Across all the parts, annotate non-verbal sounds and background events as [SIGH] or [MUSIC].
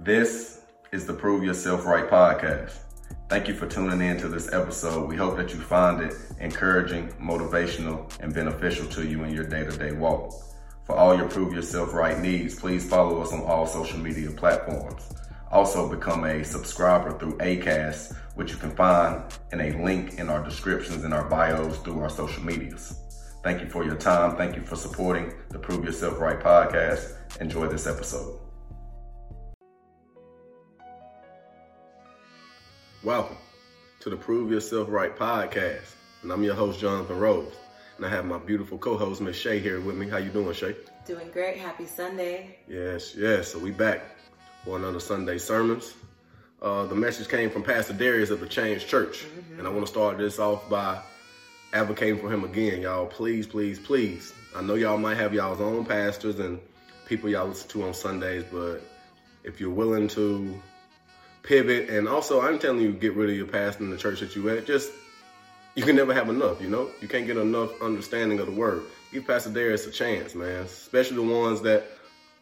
This is the Prove Yourself Right podcast. Thank you for tuning in to this episode. We hope that you find it encouraging, motivational, and beneficial to you in your day to day walk. For all your Prove Yourself Right needs, please follow us on all social media platforms. Also, become a subscriber through ACAST, which you can find in a link in our descriptions and our bios through our social medias. Thank you for your time. Thank you for supporting the Prove Yourself Right podcast. Enjoy this episode. Welcome to the Prove Yourself Right podcast. And I'm your host, Jonathan Rose. And I have my beautiful co-host, Miss Shay, here with me. How you doing, Shay? Doing great. Happy Sunday. Yes, yes. So we back for another Sunday sermons. Uh, the message came from Pastor Dharius of the Change Church. Mm-hmm. And I want to start this off by advocating for him again, y'all. Please, please, please. I know y'all might have y'all's own pastors and people y'all listen to on Sundays, but if you're willing to pivot, and also I'm telling you, get rid of your pastor in the church that you at. Just you can never have enough, you know. You can't get enough understanding of the word. Give Pastor Dharius a chance, man. Especially the ones that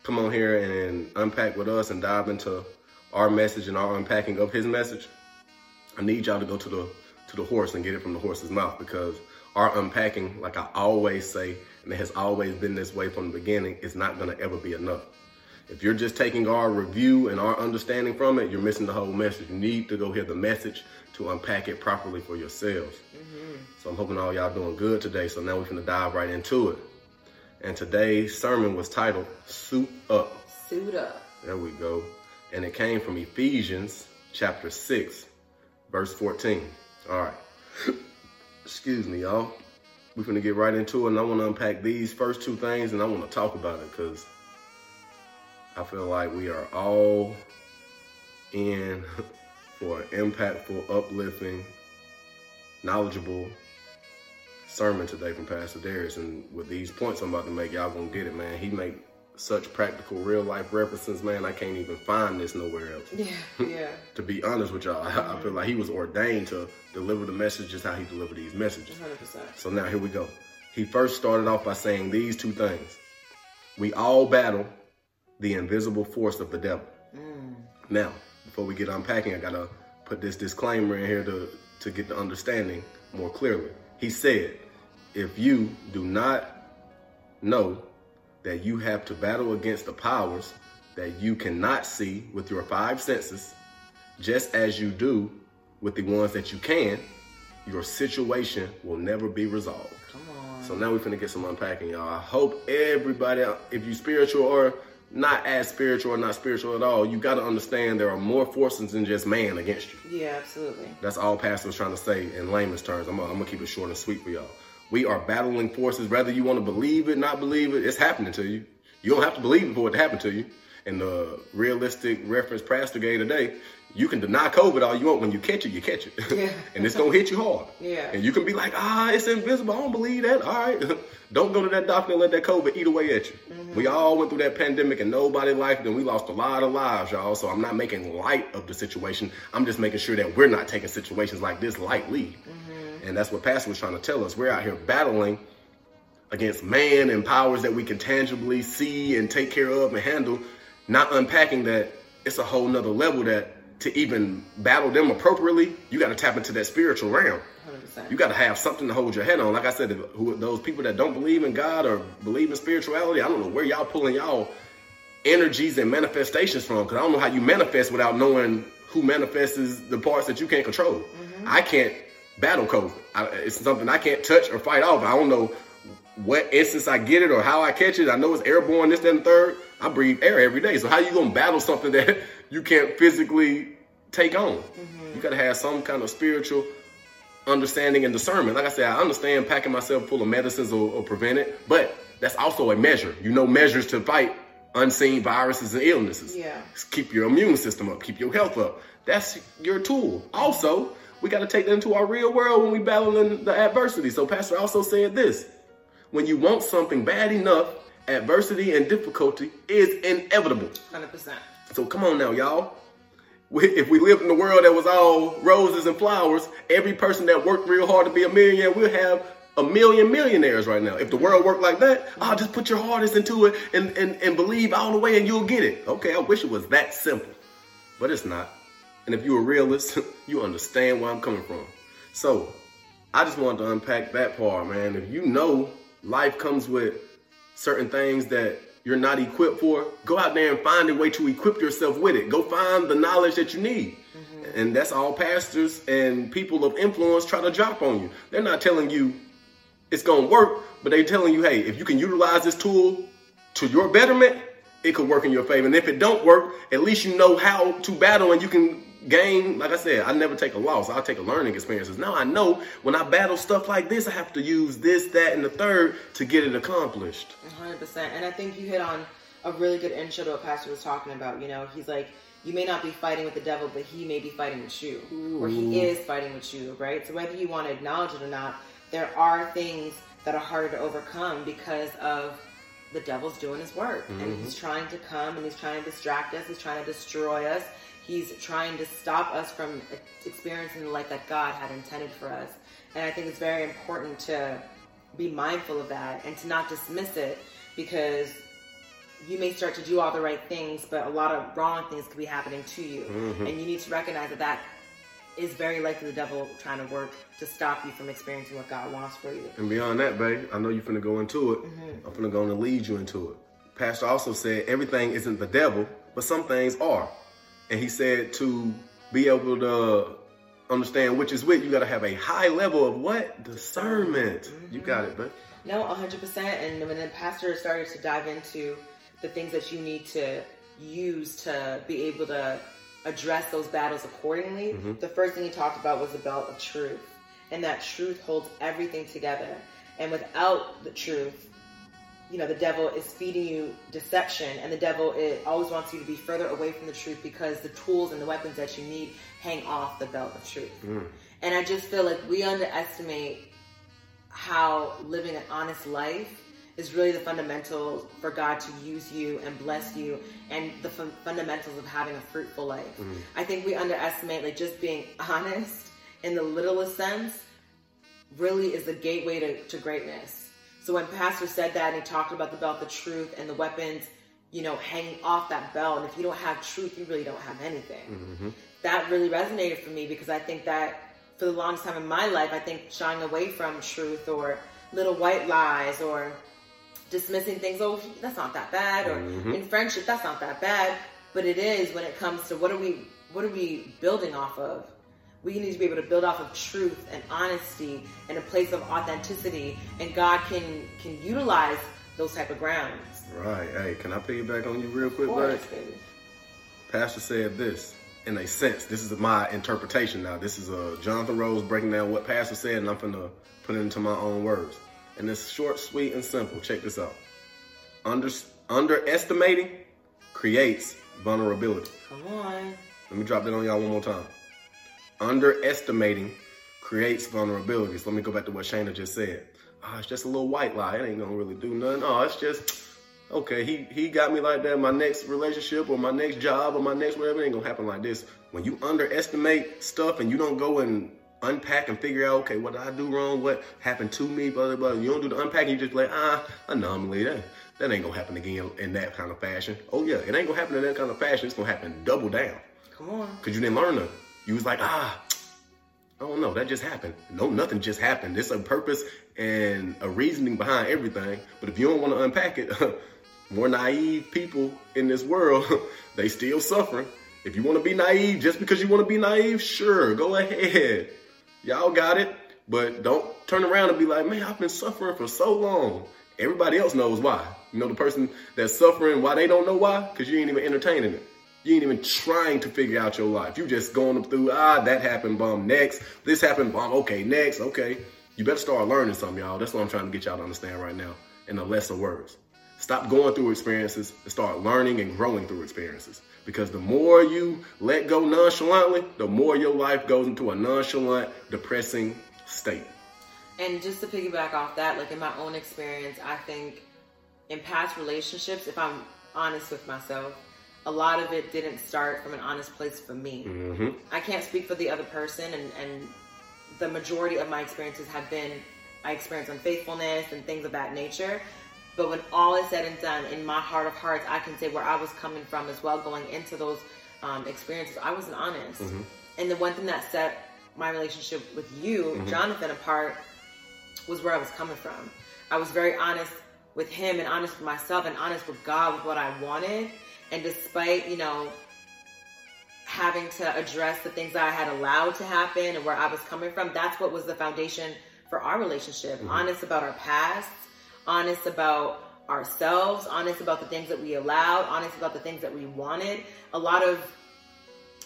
come on here and unpack with us and dive into our message and our unpacking of his message. I need y'all to go to the to the horse and get it from the horse's mouth because our unpacking, like I always say, and it has always been this way from the beginning, is not gonna ever be enough. If you're just taking our review and our understanding from it, you're missing the whole message. You need to go hear the message to unpack it properly for yourselves. Mm-hmm. So I'm hoping all y'all doing good today. So now we're gonna dive right into it. And today's sermon was titled Suit Up. Suit Up. There we go. And it came from Ephesians chapter 6, verse 14. All right. [LAUGHS] Excuse me, y'all. We're gonna get right into it, and I want to unpack these first two things, and I want to talk about it because I feel like we are all in for an impactful, uplifting, knowledgeable sermon today from Pastor Dharius. And with these points I'm about to make, y'all gonna get it, man. He make such practical real life references, man. I can't even find this nowhere else. Yeah, yeah. [LAUGHS] to be honest with y'all, mm-hmm. I feel like he was ordained to deliver the messages how he delivered these messages. 100%. So now here we go. He first started off by saying these two things. We all battle the invisible force of the devil. Mm. Now, before we get unpacking, I gotta put this disclaimer in here to, to get the understanding more clearly. He said, if you do not know that you have to battle against the powers that you cannot see with your five senses, just as you do with the ones that you can, your situation will never be resolved. Come on. So now we're gonna get some unpacking, y'all. I hope everybody, if you spiritual or not as spiritual or not spiritual at all, you got to understand there are more forces than just man against you. Yeah, absolutely. That's all Pastor was trying to say in layman's terms. I'm, I'm going to keep it short and sweet for y'all. We are battling forces, whether you want to believe it, not believe it, it's happening to you. You don't have to believe it for it to happen to you. And the realistic reference Pastor gave today, you can deny COVID all you want. When you catch it, you catch it. Yeah. [LAUGHS] and it's going to hit you hard. Yeah. And you can be like, ah, it's invisible. I don't believe that. All right. [LAUGHS] don't go to that doctor and let that COVID eat away at you. Mm-hmm. We all went through that pandemic and nobody liked it. And we lost a lot of lives, y'all. So I'm not making light of the situation. I'm just making sure that we're not taking situations like this lightly. Mm-hmm. And that's what Pastor was trying to tell us. We're out here battling against man and powers that we can tangibly see and take care of and handle, not unpacking that it's a whole nother level that to even battle them appropriately, you got to tap into that spiritual realm. 100%. You got to have something to hold your head on. Like I said, who, those people that don't believe in God or believe in spirituality, I don't know where y'all pulling y'all energies and manifestations from. Because I don't know how you manifest without knowing who manifests the parts that you can't control. Mm-hmm. I can't battle COVID. I, it's something I can't touch or fight off. I don't know what instance I get it or how I catch it. I know it's airborne, this, that, and third. I breathe air every day. So how you gonna battle something that you can't physically take on? Mm-hmm. You gotta have some kind of spiritual understanding and discernment. Like I said, I understand packing myself full of medicines will, or prevent it, but that's also a measure. You know, measures to fight unseen viruses and illnesses. Yeah. Keep your immune system up, keep your health up. That's your tool. Also, we got to take that into our real world when we battling the adversity. So Pastor also said this, when you want something bad enough, adversity and difficulty is inevitable. 100%. So come on now, y'all. If we lived in a world that was all roses and flowers, every person that worked real hard to be a millionaire will have a million millionaires right now. If the world worked like that, I'll just put your hardest into it and, and, and believe all the way and you'll get it. Okay, I wish it was that simple, but it's not. And if you're a realist, [LAUGHS] you understand where I'm coming from. So I just wanted to unpack that part, man. If you know life comes with certain things that you're not equipped for, go out there and find a way to equip yourself with it. Go find the knowledge that you need. Mm-hmm. And that's all pastors and people of influence try to drop on you. They're not telling you it's going to work, but they're telling you, hey, if you can utilize this tool to your betterment, it could work in your favor. And if it don't work, at least you know how to battle and you can gain, like I said, I never take a loss. I'll take a learning experiences. Now I know when I battle stuff like this, I have to use this, that, and the third to get it accomplished. 100%. And I think you hit on a really good intro to what Pastor was talking about. You know, he's like, you may not be fighting with the devil, but he may be fighting with you, Ooh. or he is fighting with you, right? So whether you want to acknowledge it or not, there are things that are harder to overcome because of the devil's doing his work, mm-hmm. and he's trying to come and he's trying to distract us, he's trying to destroy us, He's trying to stop us from experiencing the life that God had intended for us. And I think it's very important to be mindful of that and to not dismiss it because you may start to do all the right things, but a lot of wrong things could be happening to you. Mm-hmm. And you need to recognize that that is very likely the devil trying to work to stop you from experiencing what God wants for you. And beyond that, babe, I know you're finna go into it. Mm-hmm. I'm finna go and lead you into it. Pastor also said everything isn't the devil, but some things are. And he said to be able to understand which is which, you got to have a high level of what? Discernment. Mm-hmm. You got it, but No, 100%. And when the pastor started to dive into the things that you need to use to be able to address those battles accordingly, mm-hmm. the first thing he talked about was the belt of truth. And that truth holds everything together. And without the truth, you know the devil is feeding you deception and the devil it always wants you to be further away from the truth because the tools and the weapons that you need hang off the belt of truth mm. and i just feel like we underestimate how living an honest life is really the fundamental for god to use you and bless you and the fundamentals of having a fruitful life mm. i think we underestimate like just being honest in the littlest sense really is the gateway to, to greatness so when Pastor said that and he talked about the belt, the truth, and the weapons, you know, hanging off that belt, and if you don't have truth, you really don't have anything. Mm-hmm. That really resonated for me because I think that for the longest time in my life, I think shying away from truth or little white lies or dismissing things, oh, that's not that bad, or mm-hmm. in friendship, that's not that bad. But it is when it comes to what are we, what are we building off of? We need to be able to build off of truth and honesty and a place of authenticity and god can can utilize those type of grounds. Right. Hey can i piggyback on you real quick course, pastor said this in a sense. This is my interpretation now. This is uh, jonathan rose breaking down what pastor said and i'm gonna put it into my own words. And it's short sweet and simple. Check this out. Under, underestimating creates vulnerability. Come on. Let me drop that on y'all one more time underestimating creates vulnerabilities. Let me go back to what Shayna just said. Oh, it's just a little white lie. It ain't gonna really do nothing. Oh, it's just okay. He he got me like that. My next relationship or my next job or my next whatever ain't gonna happen like this. When you underestimate stuff and you don't go and unpack and figure out, okay, what did I do wrong? What happened to me? Blah blah blah. You don't do the unpacking. You just like ah, anomaly. That that ain't gonna happen again in that kind of fashion. Oh yeah, it ain't gonna happen in that kind of fashion. It's gonna happen double down. Come on. Cause you didn't learn nothing. You was like, ah, I don't know, that just happened. No, nothing just happened. There's a purpose and a reasoning behind everything. But if you don't want to unpack it, [LAUGHS] more naive people in this world, [LAUGHS] they still suffering. If you want to be naive just because you want to be naive, sure, go ahead. Y'all got it. But don't turn around and be like, man, I've been suffering for so long. Everybody else knows why. You know, the person that's suffering, why they don't know why? Because you ain't even entertaining it. You ain't even trying to figure out your life. You just going through, ah, that happened, bum, next. This happened, bum, okay, next, okay. You better start learning something, y'all. That's what I'm trying to get y'all to understand right now in the lesser words. Stop going through experiences and start learning and growing through experiences. Because the more you let go nonchalantly, the more your life goes into a nonchalant, depressing state. And just to piggyback off that, like in my own experience, I think in past relationships, if I'm honest with myself, a lot of it didn't start from an honest place for me. Mm-hmm. I can't speak for the other person, and, and the majority of my experiences have been I experienced unfaithfulness and things of that nature. But when all is said and done, in my heart of hearts, I can say where I was coming from as well, going into those um, experiences, I wasn't honest. Mm-hmm. And the one thing that set my relationship with you, mm-hmm. Jonathan, apart was where I was coming from. I was very honest with him and honest with myself and honest with God with what I wanted. And despite, you know, having to address the things that I had allowed to happen and where I was coming from, that's what was the foundation for our relationship. Mm-hmm. Honest about our past, honest about ourselves, honest about the things that we allowed, honest about the things that we wanted. A lot of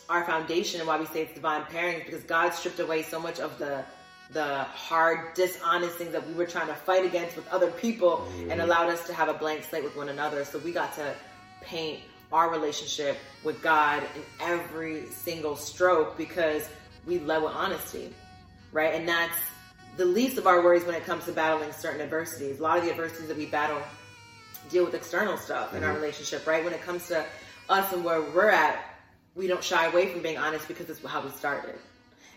our foundation and why we say it's divine parenting is because God stripped away so much of the the hard, dishonest things that we were trying to fight against with other people mm-hmm. and allowed us to have a blank slate with one another. So we got to paint our relationship with God in every single stroke because we led with honesty, right? And that's the least of our worries when it comes to battling certain adversities. A lot of the adversities that we battle deal with external stuff mm-hmm. in our mm-hmm. relationship, right? When it comes to us and where we're at, we don't shy away from being honest because it's how we started.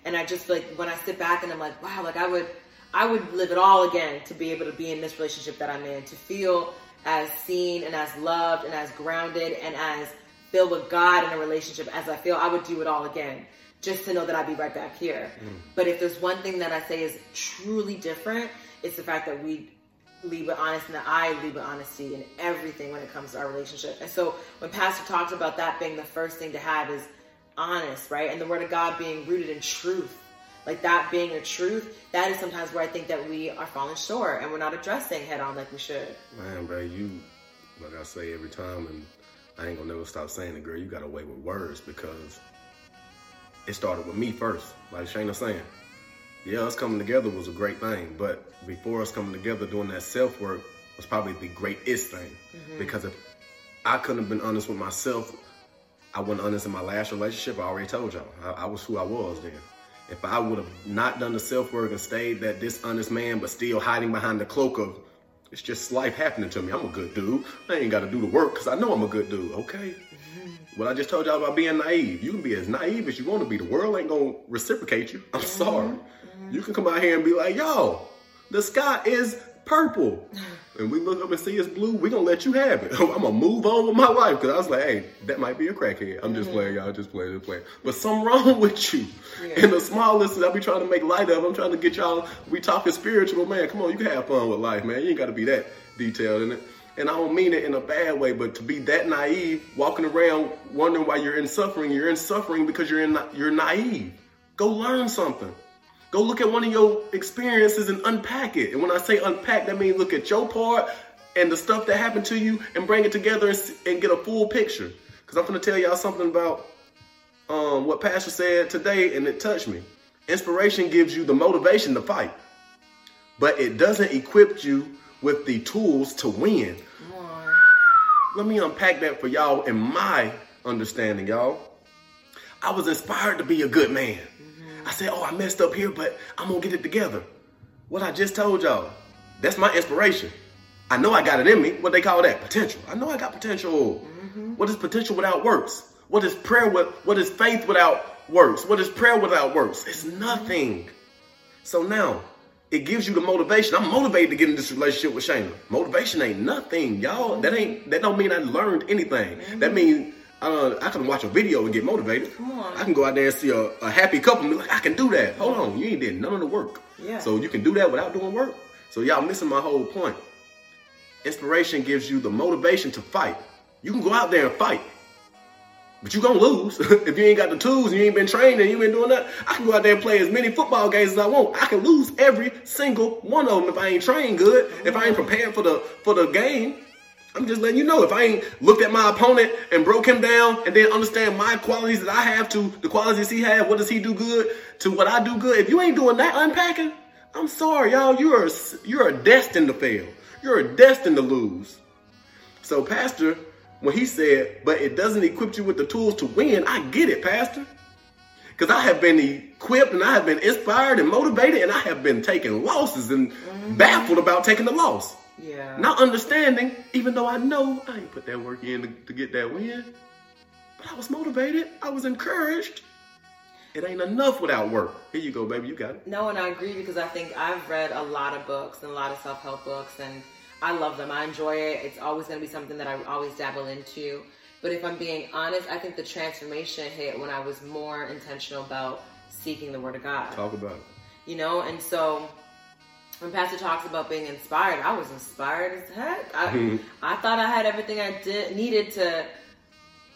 And I just like when I sit back and I'm like, wow, like I would, I would live it all again to be able to be in this relationship that I'm in, to feel as seen and as loved and as grounded and as filled with God in a relationship as I feel. I would do it all again just to know that I'd be right back here. Mm. But if there's one thing that I say is truly different, it's the fact that we leave with honesty and that I leave with honesty in everything when it comes to our relationship. And so when Pastor talks about that being the first thing to have is honest, right? And the word of God being rooted in truth. Like that being a truth, that is sometimes where I think that we are falling short and we're not addressing head on like we should. Man, bro, you, like I say every time, and I ain't gonna never stop saying it, girl, you got away with words because it started with me first. Like Shayna saying, yeah, us coming together was a great thing, but before us coming together doing that self work was probably the greatest thing. Mm-hmm. Because if I couldn't have been honest with myself, I wasn't honest in my last relationship. I already told y'all. I, I was who I was then. If I would have not done the self work and stayed that dishonest man, but still hiding behind the cloak of it's just life happening to me. I'm a good dude. I ain't got to do the work because I know I'm a good dude. Okay. What I just told y'all about being naive. You can be as naive as you want to be. The world ain't gonna reciprocate you. I'm mm-hmm. sorry. Mm-hmm. You can come out here and be like, yo, the sky is purple. And we look up and see it's blue, we gonna let you have it. [LAUGHS] I'm gonna move on with my life. Cause I was like, hey, that might be a crackhead. I'm just mm-hmm. playing, y'all just playing, just playing. But something [LAUGHS] wrong with you. Yeah. And the smallest I be trying to make light of, I'm trying to get y'all, we talking spiritual, man. Come on, you can have fun with life, man. You ain't gotta be that detailed in it and I don't mean it in a bad way, but to be that naive, walking around wondering why you're in suffering, you're in suffering because you're in you're naive. Go learn something. Go look at one of your experiences and unpack it. And when I say unpack, that means look at your part and the stuff that happened to you and bring it together and, and get a full picture. Because I'm going to tell y'all something about um, what Pastor said today, and it touched me. Inspiration gives you the motivation to fight, but it doesn't equip you with the tools to win. Let me unpack that for y'all in my understanding, y'all. I was inspired to be a good man. Mm-hmm. I said, oh, I messed up here, but I'm gonna get it together. What I just told y'all, that's my inspiration. I know I got it in me. What they call that? Potential. I know I got potential. Mm-hmm. What is potential without works? What is prayer with what is faith without works? What is prayer without works? It's nothing. So now it gives you the motivation. I'm motivated to get in this relationship with Shayna. Motivation ain't nothing, y'all. That ain't that don't mean I learned anything. Mm-hmm. That means uh, I can watch a video and get motivated. Come on. I can go out there and see a, a happy couple and be like, I can do that. Hold on, you ain't did none of the work. Yeah. So you can do that without doing work. So y'all missing my whole point. Inspiration gives you the motivation to fight. You can go out there and fight. But you gonna lose [LAUGHS] if you ain't got the tools and you ain't been trained and you ain't doing that. I can go out there and play as many football games as I want. I can lose every single one of them if I ain't trained good, if I ain't prepared for the for the game. I'm just letting you know if I ain't looked at my opponent and broke him down and then understand my qualities that I have to the qualities he has, what does he do good to what I do good. If you ain't doing that unpacking, I'm sorry, y'all. You're you're destined to fail. You're destined to lose. So, Pastor when he said, but it doesn't equip you with the tools to win, I get it, Pastor. Because I have been equipped and I have been inspired and motivated and I have been taking losses and mm-hmm. baffled about taking the loss. Yeah. Not understanding, even though I know I ain't put that work in to, to get that win. But I was motivated. I was encouraged. It ain't enough without work. Here you go, baby. You got it. No, and I agree because I think I've read a lot of books and a lot of self help books, and I love them. I enjoy it. It's always going to be something that I always dabble into. But if I'm being honest, I think the transformation hit when I was more intentional about seeking the Word of God. Talk about it. You know, and so when Pastor talks about being inspired, I was inspired as heck. I, mm-hmm. I thought I had everything I did needed to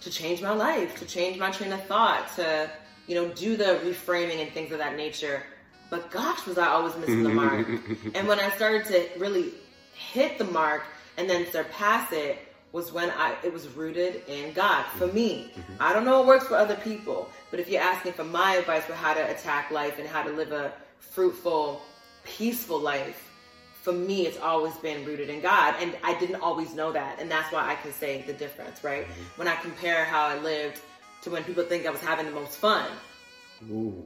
to change my life, to change my train of thought, to you know do the reframing and things of that nature. But gosh, was I always missing the mark. [LAUGHS] and when I started to really hit the mark and then surpass it was when I it was rooted in God for me. Mm-hmm. I don't know what works for other people, but if you're asking for my advice for how to attack life and how to live a fruitful, peaceful life, for me it's always been rooted in God. And I didn't always know that. And that's why I can say the difference, right? Mm-hmm. When I compare how I lived to when people think I was having the most fun Ooh.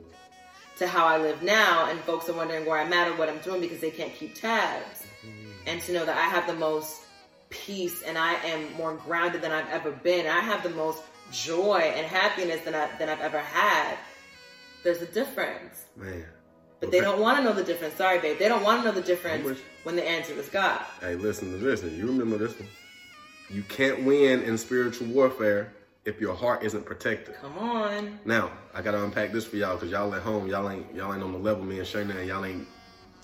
to how I live now, and folks are wondering where I'm at or what I'm doing because they can't keep tabs. Mm-hmm. And to know that I have the most peace and I am more grounded than I've ever been. I have the most joy and happiness than, I, than I've ever had. There's a difference. Man. But they don't want to know the difference. Sorry, babe. They don't want to know the difference when the answer is God. Hey, listen to listen. You remember this one. You can't win in spiritual warfare if your heart isn't protected. Come on. Now, I gotta unpack this for y'all because y'all at home, y'all ain't y'all ain't on the level me and Shayna, and y'all ain't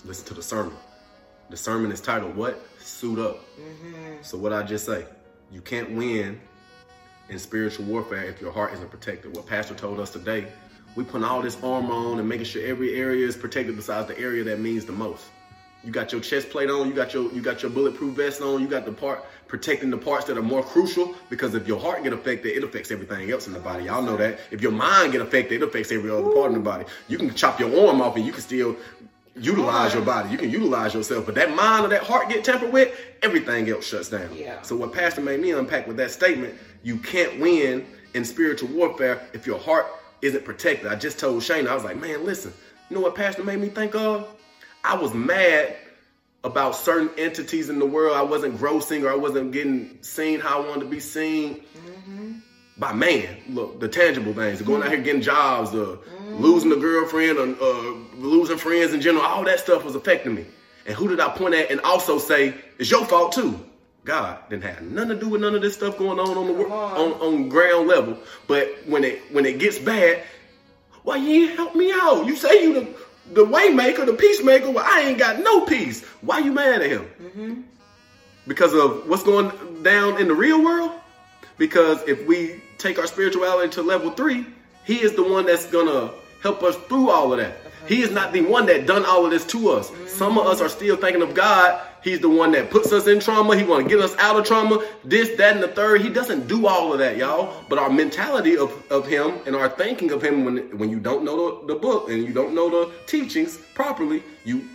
listen to the sermon. The sermon is titled what? Suit up. Mm-hmm. So what I just say, you can't win in spiritual warfare if your heart isn't protected. What Pastor told us today, we putting all this armor on and making sure every area is protected besides the area that means the most. You got your chest plate on, you got your you got your bulletproof vest on, you got the part protecting the parts that are more crucial because if your heart get affected, it affects everything else in the body. Y'all know that. If your mind get affected, it affects every other part in the body. You can chop your arm off and you can still utilize your body. You can utilize yourself, but that mind or that heart get tampered with, everything else shuts down. Yeah. So what Pastor made me unpack with that statement, you can't win in spiritual warfare if your heart isn't protected. I just told Shane, I was like, man, listen, you know what Pastor made me think of? I was mad about certain entities in the world. I wasn't grossing or I wasn't getting seen how I wanted to be seen by man. Look, the tangible things, going out here getting jobs, uh, losing a girlfriend, or uh, losing friends in general. All that stuff was affecting me. And who did I point at and also say it's your fault too? God didn't have nothing to do with none of this stuff going on on the wor- on, on ground level. But when it when it gets bad, why you ain't help me out? You say you the the waymaker, the peacemaker. Well, I ain't got no peace. Why you mad at him? Mm-hmm. Because of what's going down in the real world? Because if we take our spirituality to level three, he is the one that's gonna help us through all of that. He is not the one that done all of this to us. Some of us are still thinking of God. He's the one that puts us in trauma. He want to get us out of trauma. This, that, and the third. He doesn't do all of that, y'all. But our mentality of, of him and our thinking of him when when you don't know the, the book and you don't know the teachings properly, you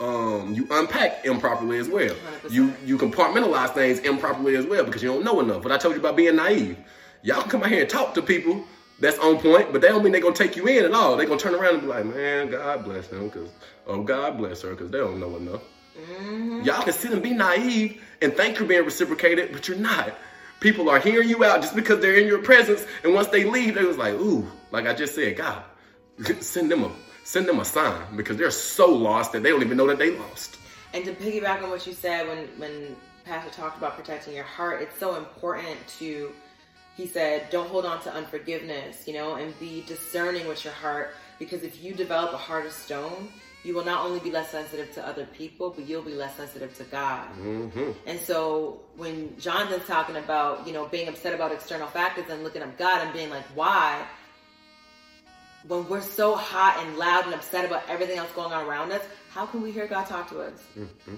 um, you unpack improperly as well. 100%. You you compartmentalize things improperly as well because you don't know enough. But I told you about being naive. Y'all come out here and talk to people that's on point, but that don't mean they're gonna take you in at all. They're gonna turn around and be like, man, God bless them, cause oh God bless her, cause they don't know enough. Mm-hmm. Y'all can sit and be naive and think you're being reciprocated, but you're not. People are hearing you out just because they're in your presence, and once they leave, they was like, ooh, like I just said, God, [LAUGHS] send them a send them a sign because they're so lost that they don't even know that they lost. And to piggyback on what you said when when Pastor talked about protecting your heart, it's so important to he said, don't hold on to unforgiveness, you know, and be discerning with your heart because if you develop a heart of stone, you will not only be less sensitive to other people, but you'll be less sensitive to God. Mm-hmm. And so when Jonathan's talking about, you know, being upset about external factors and looking at God and being like, why? When we're so hot and loud and upset about everything else going on around us, how can we hear God talk to us? Mm-hmm.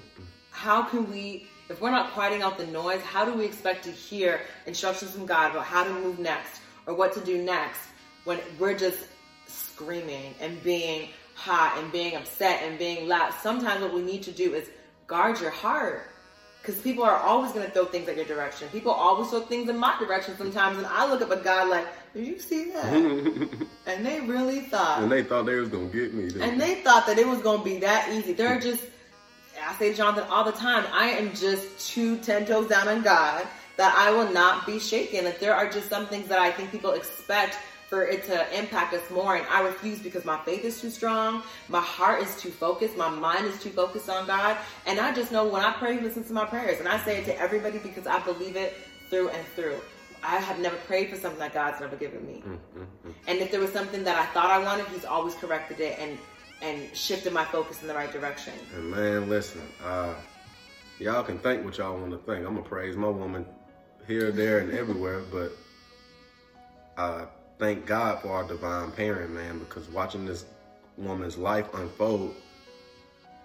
How can we, if we're not quieting out the noise, how do we expect to hear instructions from God about how to move next or what to do next when we're just screaming and being hot and being upset and being loud? Sometimes what we need to do is guard your heart. Because people are always going to throw things at your direction. People always throw things in my direction sometimes, and I look up at God like, "Did you see that?" [LAUGHS] and they really thought, And they thought they was gonna get me. and they? they thought that it was going to be that easy. They're just, [LAUGHS] I say to Jonathan all the time, I am just two, ten toes down on God that I will not be shaken. Like there are just some things that I think people expect for it to impact us more. And I refuse because my faith is too strong, my heart is too focused, my mind is too focused on God. And I just know when I pray, He listens to my prayers. And I say it to everybody because I believe it through and through. I have never prayed for something that God's never given me. Mm-hmm. And if there was something that I thought I wanted, He's always corrected it and and shifted my focus in the right direction. And man, listen, uh, y'all can think what y'all want to think. I'm gonna praise my woman here, there, and everywhere, but I thank God for our divine parent, man, because watching this woman's life unfold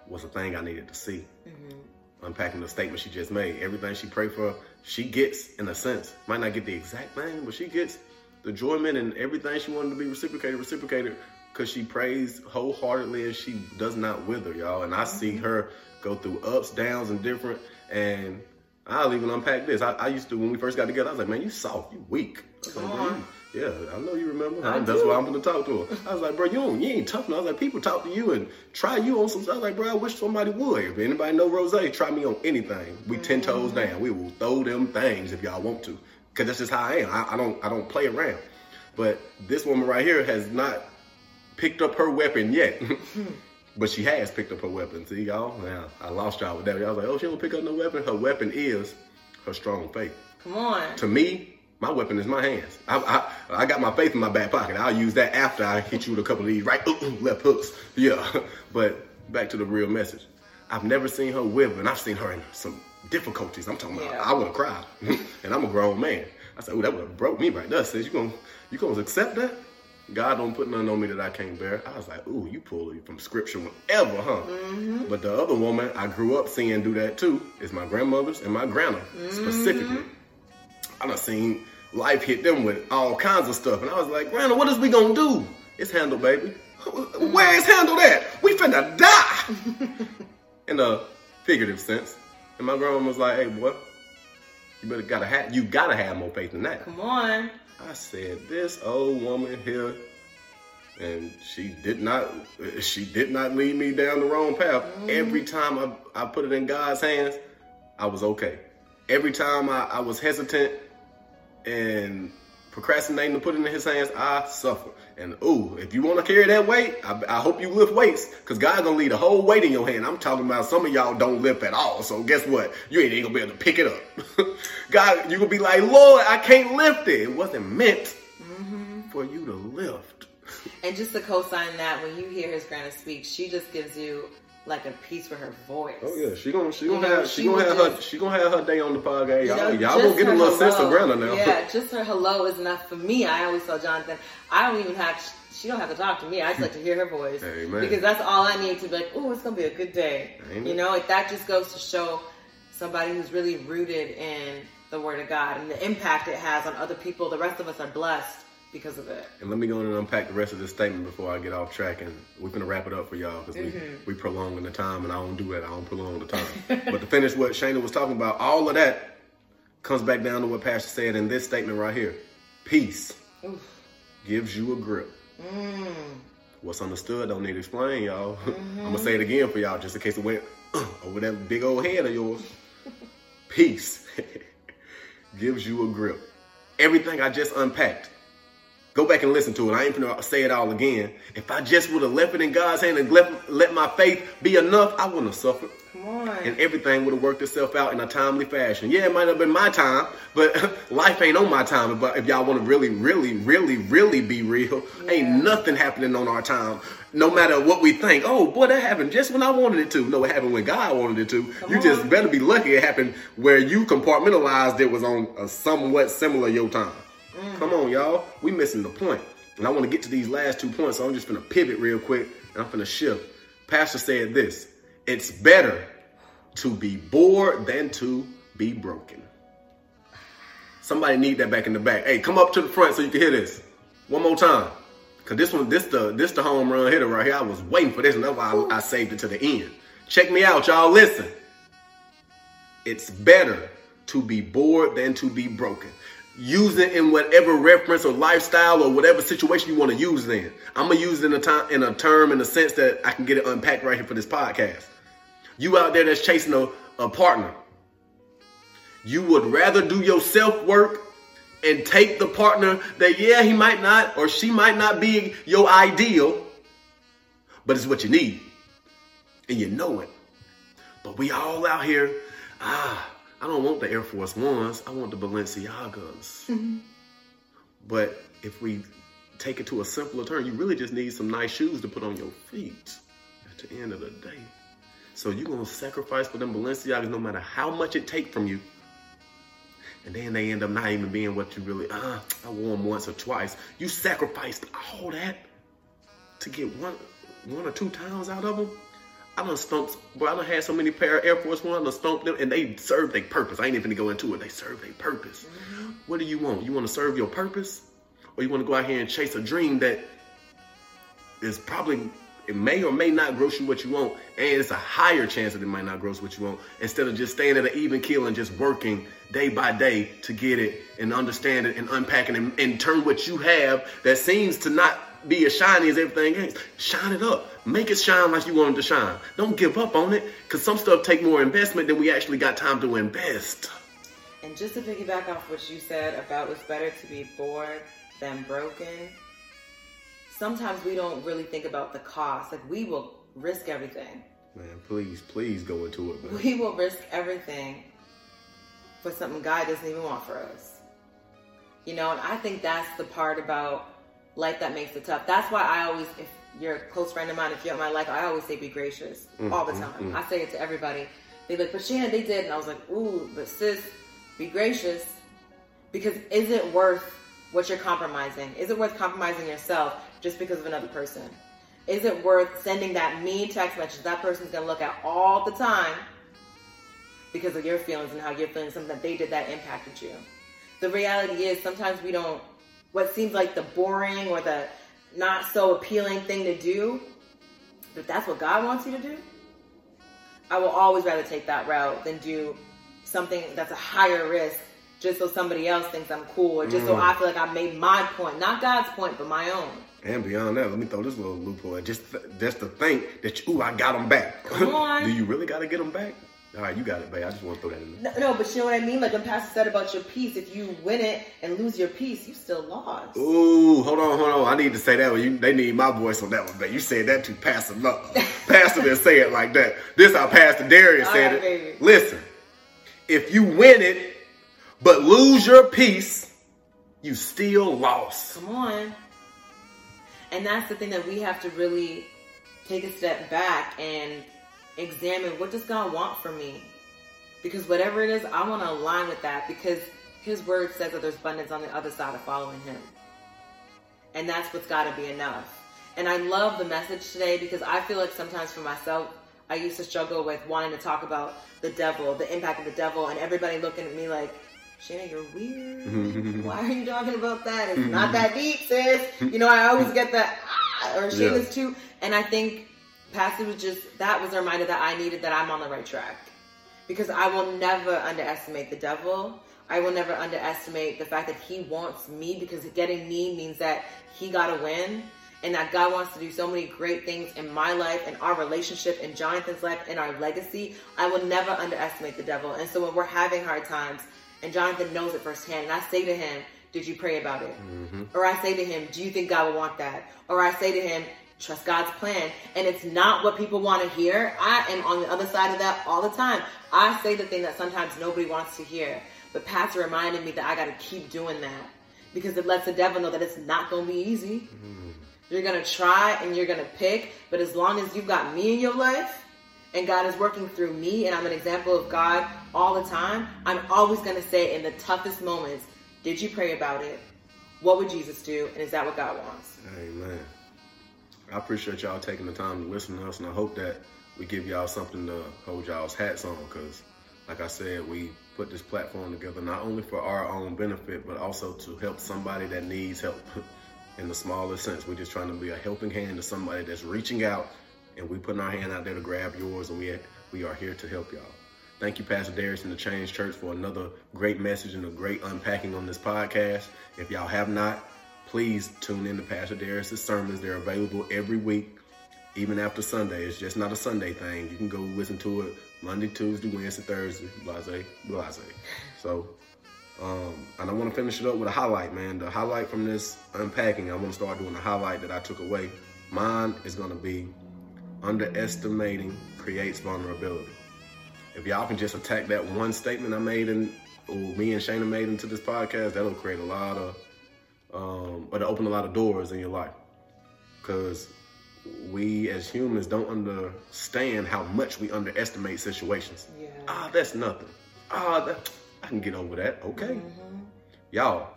was a thing I needed to see. Mm-hmm. Unpacking the statement she just made, everything she prayed for, she gets in a sense. Might not get the exact thing, but she gets the enjoyment and everything she wanted to be reciprocated, reciprocated because she prays wholeheartedly and she does not wither, y'all. And I mm-hmm. see her go through ups, downs, and different. And I'll even unpack this. I, I, used to when we first got together. I was like, "Man, you soft, you weak." Like, yeah, I know you remember. I That's why I'm gonna talk to her. I was like, "Bro, you don't, you ain't tough." enough. I was like, "People talk to you and try you on some." stuff. I was like, "Bro, I wish somebody would. If anybody know Rose, try me on anything. We mm-hmm. ten toes down. We will throw them things if y'all want to, because that's just how I am. I, I don't, I don't play around." But this woman right here has not picked up her weapon yet. [LAUGHS] but she has picked up her weapon. See, y'all? Now, I lost y'all with that. Y'all was like, oh, she don't pick up no weapon. Her weapon is her strong faith. Come on. To me, my weapon is my hands. I, I, I got my faith in my back pocket. I'll use that after I hit you with a couple of these right left hooks. Yeah. [LAUGHS] But back to the real message. I've never seen her whip, and I've seen her in some difficulties. I'm talking about, I would have cry. [LAUGHS] and I'm a grown man. I said, oh, that would have broke me right there. Says, you gonna, you gonna accept that? God don't put nothing on me that I can't bear. I was like, ooh, you pull it from scripture whenever, huh? Mm-hmm. But the other woman I grew up seeing do that too is my grandmother's and my grandma mm-hmm. specifically. I done seen life hit them with all kinds of stuff. And I was like, Grandma, what is we gonna do? It's handled, baby. Mm-hmm. Where is handled at? We finna die! [LAUGHS] In a figurative sense. And my grandma was like, hey, boy, you better gotta have you gotta have more faith than that. Come on. I said, this old woman here, and she did not, she did not lead me down the wrong path. Mm. Every time I, I put it in God's hands, I was okay. Every time I, I was hesitant and procrastinating to put it in his hands, I suffer. And ooh, if you want to carry that weight, I, I hope you lift weights because God's gonna leave a whole weight in your hand. I'm talking about some of y'all don't lift at all. So guess what? You ain't even gonna be able to pick it up. [LAUGHS] God, you gonna be like, Lord, I can't lift it. It wasn't meant mm-hmm. for you to lift. and just to co-sign that, when you hear his grandma speak, she just gives you like a piece for her voice. Oh yeah, she gonna she gonna have she, she gonna have her she gonna have her day on the podcast. Y'all, you know, y'all gonna get a little hello, sense of Grandma now. Yeah, just her hello is enough for me. I always tell Jonathan, I don't even have she don't have to talk to me. I just like to hear her voice [LAUGHS] Amen. because that's all I need to be like. Oh, it's gonna be a good day. Amen. You know, like that just goes to show somebody who's really rooted in the Word of God and the impact it has on other people. The rest of us are blessed because of that. And let me go in and unpack the rest of this statement before I get off track, and we're gonna wrap it up for y'all because mm-hmm. we we prolonging the time, and I don't do that. I don't prolong the time. [LAUGHS] but to finish what Shayna was talking about, all of that comes back down to what Pastor said in this statement right here: peace Oof. gives you a grip. Mm. What's understood don't need to explain, y'all. [LAUGHS] Mm-hmm. I'm gonna say it again for y'all, just in case it went [CLEARS THROAT] over that big old head of yours. [LAUGHS] peace gives you a grip. Everything I just unpacked Go back and listen to it. I ain't gonna say it all again. If I just would have left it in God's hand and let, let my faith be enough, I wouldn't have suffered. Come on. And everything would have worked itself out in a timely fashion. Yeah, it might have been my time, but [LAUGHS] life ain't on my time. But if y'all want to really, really, really, really be real, yeah. ain't nothing happening on our time. No matter what we think, oh boy, that happened just when I wanted it to. No, it happened when God wanted it to. Come you on. just better be lucky it happened where you compartmentalized it was on a somewhat similar your time. Mm. Come on, y'all. We missing the point. And I want to get to these last two points, so I'm just going to pivot real quick and I'm going to shift. Pastor said this It's better to be bored than to be broken. Somebody need that back in the back. Hey, come up to the front so you can hear this. One more time. Cause this one, this the this the home run hitter right here. I was waiting for this, and that's why I, I saved it to the end. Check me out, y'all. Listen. It's better to be bored than to be broken use it in whatever reference or lifestyle or whatever situation you want to use it in. I'm gonna use it in a time in a term in a sense that I can get it unpacked right here for this podcast. You out there that's chasing a, a partner. You would rather do your self work and take the partner that, yeah, he might not or she might not be your ideal, but it's what you need. And you know it. But we all out here, ah, I don't want the Air Force Ones. I want the Balenciagas. Mm-hmm. But if we take it to a simpler term, you really just need some nice shoes to put on your feet at the end of the day. So you're gonna sacrifice for them Balenciagas no matter how much it take from you. And then they end up not even being what you really, uh, I wore them once or twice. You sacrificed all that to get one one or two times out of them. I done stumped, boy, I done had so many pair of Air Force One, I done stumped them, and they serve their purpose. I ain't even gonna go into it. They serve their purpose. Mm-hmm. What do you want? You want to serve your purpose? Or you want to go out here and chase a dream that is probably, it may or may not gross you what you want, and it's a higher chance that it might not gross what you want, instead of just staying at an even keel and just working day by day to get it and understand it and unpack it and, and turn what you have that seems to not be as shiny as everything else. Shine it up. Make it shine like you want it to shine. Don't give up on it because some stuff take more investment than we actually got time to invest. And just to piggyback off what you said about it's better to be bored than broken, sometimes we don't really think about the cost. Like we will risk everything. Man, please, please go into it, man. We will risk everything for something God doesn't even want for us. You know, and I think that's the part about life that makes it tough. That's why I always, if you're a close friend of mine, if you're in my life, I always say be gracious mm, all the time. Mm, mm. I say it to everybody. They like, but Shannon, they did, and I was like, ooh, but sis, be gracious, because is it worth what you're compromising? Is it worth compromising yourself just because of another person? Is it worth sending that mean text message that person's gonna look at all the time because of your feelings and how you're feeling something that they did that impacted you? The reality is sometimes we don't what seems like the boring or the not so appealing thing to do, but that's what God wants you to do, I will always rather take that route than do something that's a higher risk just so somebody else thinks I'm cool or just mm. so I feel like I made my point, not God's point, but my own. And beyond that, let me throw this little loophole. Just, just to think that, you, ooh, I got them back. Come on. [LAUGHS] Do you really got to get them back? All right, you got it, babe. I just want to throw that in there. No, no, but you know what I mean? Like when Pastor said about your peace, if you win it and lose your peace, you still lost. Ooh, hold on, hold on. I need to say that one. You, they need my voice on that one, babe. You said that to Pastor Love. [LAUGHS] Pastor didn't say it like that. This how Pastor Dharius All said right, it. Baby. Listen, if you win it, but lose your peace, you still lost. Come on. And that's the thing that we have to really take a step back and examine what does God want from me? Because whatever it is, I want to align with that because his word says that there's abundance on the other side of following him. And that's what's got to be enough. And I love the message today because I feel like sometimes for myself, I used to struggle with wanting to talk about the devil, the impact of the devil, and everybody looking at me like, Shannon, you're weird. [LAUGHS] Why are you talking about that? It's not [LAUGHS] that deep, sis. You know, I always get that, ah, or Shannon's yeah. too. And I think Pastor was just that was a reminder that I needed that I'm on the right track. Because I will never underestimate the devil. I will never underestimate the fact that he wants me because getting me means that he got to win and that God wants to do so many great things in my life and our relationship in Jonathan's life and our legacy. I will never underestimate the devil. And so when we're having hard times and Jonathan knows it firsthand and I say to him, did you pray about it? Mm-hmm. Or I say to him, do you think God will want that? Or I say to him, trust God's plan. And it's not what people want to hear. I am on the other side of that all the time. I say the thing that sometimes nobody wants to hear. But Pastor reminded me that I got to keep doing that because it lets the devil know that it's not going to be easy. Mm-hmm. You're going to try and you're going to pick. But as long as you've got me in your life and God is working through me and I'm an example of God all the time, I'm always going to say in the toughest moments, did you pray about it? What would Jesus do? And is that what God wants? Amen. I appreciate y'all taking the time to listen to us, and I hope that we give y'all something to hold y'all's hats on. Because, like I said, we put this platform together not only for our own benefit, but also to help somebody that needs help [LAUGHS] in the smallest sense. We're just trying to be a helping hand to somebody that's reaching out, and we putting our hand out there to grab yours, and we we are here to help y'all. Thank you, Pastor Dharius and the Change Church, for another great message and a great unpacking on this podcast. If y'all have not, please tune in to Pastor Dharius' sermons. They're available every week, even after Sunday. It's just not a Sunday thing. You can go listen to it Monday, Tuesday, Wednesday, Thursday, blase, blase. So Um, and I want to finish it up with a highlight, man. The highlight from this unpacking, I want to start doing the highlight that I took away. Mine is going to be underestimating creates vulnerability. If y'all can just attack that one statement I made and me and Shayna made into this podcast, that'll create a lot of, um, or to open a lot of doors in your life. Because we as humans don't understand how much we underestimate situations. Yeah. Ah, that's nothing. Ah, that, I can get over that. Okay. Mm-hmm. Y'all,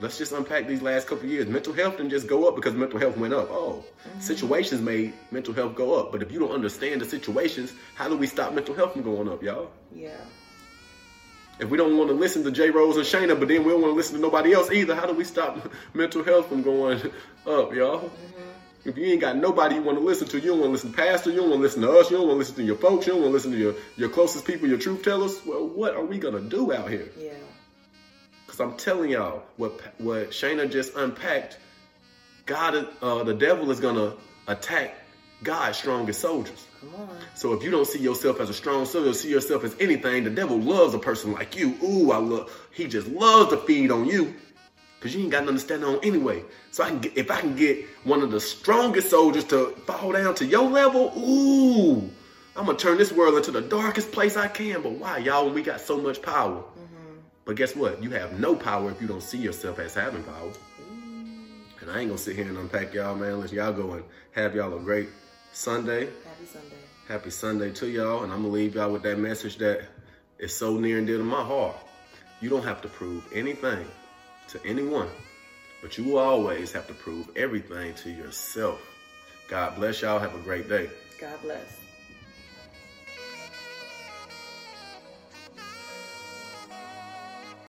let's just unpack these last couple years. Mental health didn't just go up because mental health went up. Oh, Mm-hmm. situations made mental health go up. But if you don't understand the situations, how do we stop mental health from going up, y'all? Yeah. If we don't want to listen to J. Rose and Shayna, but then we don't want to listen to nobody else either, how do we stop [LAUGHS] mental health from going [LAUGHS] up, y'all? If you ain't got nobody you want to listen to, you don't want to listen to Pastor, you don't want to listen to us, you don't want to listen to your folks, you don't want to listen to your, your closest people, your truth tellers, well, what are we going to do out here? Yeah. Because I'm telling y'all, what what Shayna just unpacked, God, uh, the devil is gonna attack God's strongest soldiers. Come on. So if you don't see yourself as a strong soldier, see yourself as anything, the devil loves a person like you. Ooh, I love. He just loves to feed on you, cause you ain't got nothing to stand on anyway. So I can get if I can get one of the strongest soldiers to fall down to your level. Ooh, I'm gonna turn this world into the darkest place I can. But why, y'all? When we got so much power. Mm-hmm. But guess what? You have no power if you don't see yourself as having power. And I ain't gonna sit here and unpack y'all, man. Let y'all go and have y'all a great Sunday. Happy Sunday. Happy Sunday to y'all. And I'm gonna leave y'all with that message that is so near and dear to my heart. You don't have to prove anything to anyone, but you will always have to prove everything to yourself. God bless y'all. Have a great day. God bless.